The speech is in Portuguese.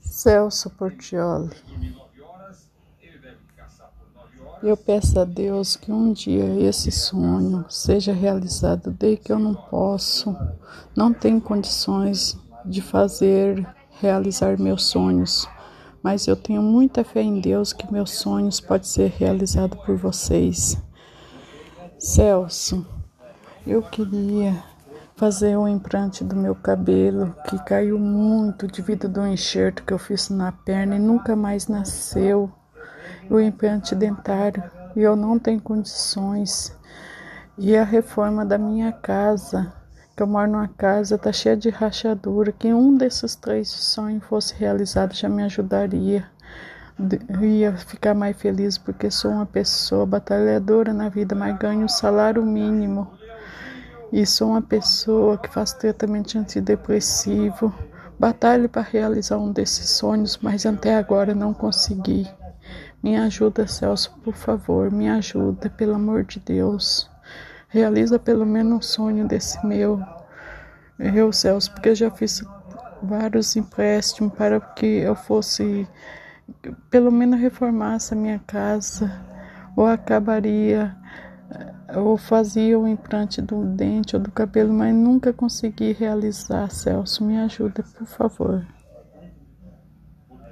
Celso Portioli. Eu peço a Deus que um dia esse sonho seja realizado, desde que eu não posso, não tenho condições de fazer realizar meus sonhos, mas eu tenho muita fé em Deus que meus sonhos podem ser realizados por vocês. Celso, eu queria fazer um implante do meu cabelo que caiu muito devido do enxerto que eu fiz na perna e nunca mais nasceu. O implante dentário e eu não tenho condições. E a reforma da minha casa, que eu moro numa casa, tá cheia de rachadura. Que um desses três sonhos fosse realizado já me ajudaria. Ia ficar mais feliz porque sou uma pessoa batalhadora na vida, mas ganho o salário mínimo e sou uma pessoa que faz tratamento antidepressivo. Batalho para realizar um desses sonhos, mas até agora não consegui. Me ajuda, Celso, por favor, me ajuda, pelo amor de Deus. Realiza pelo menos um sonho desse meu. Eu, Celso, porque eu já fiz vários empréstimos para que eu fosse, pelo menos, reformasse a minha casa, ou acabaria eu fazia o implante do dente ou do cabelo, mas nunca consegui realizar. Celso, me ajuda, por favor.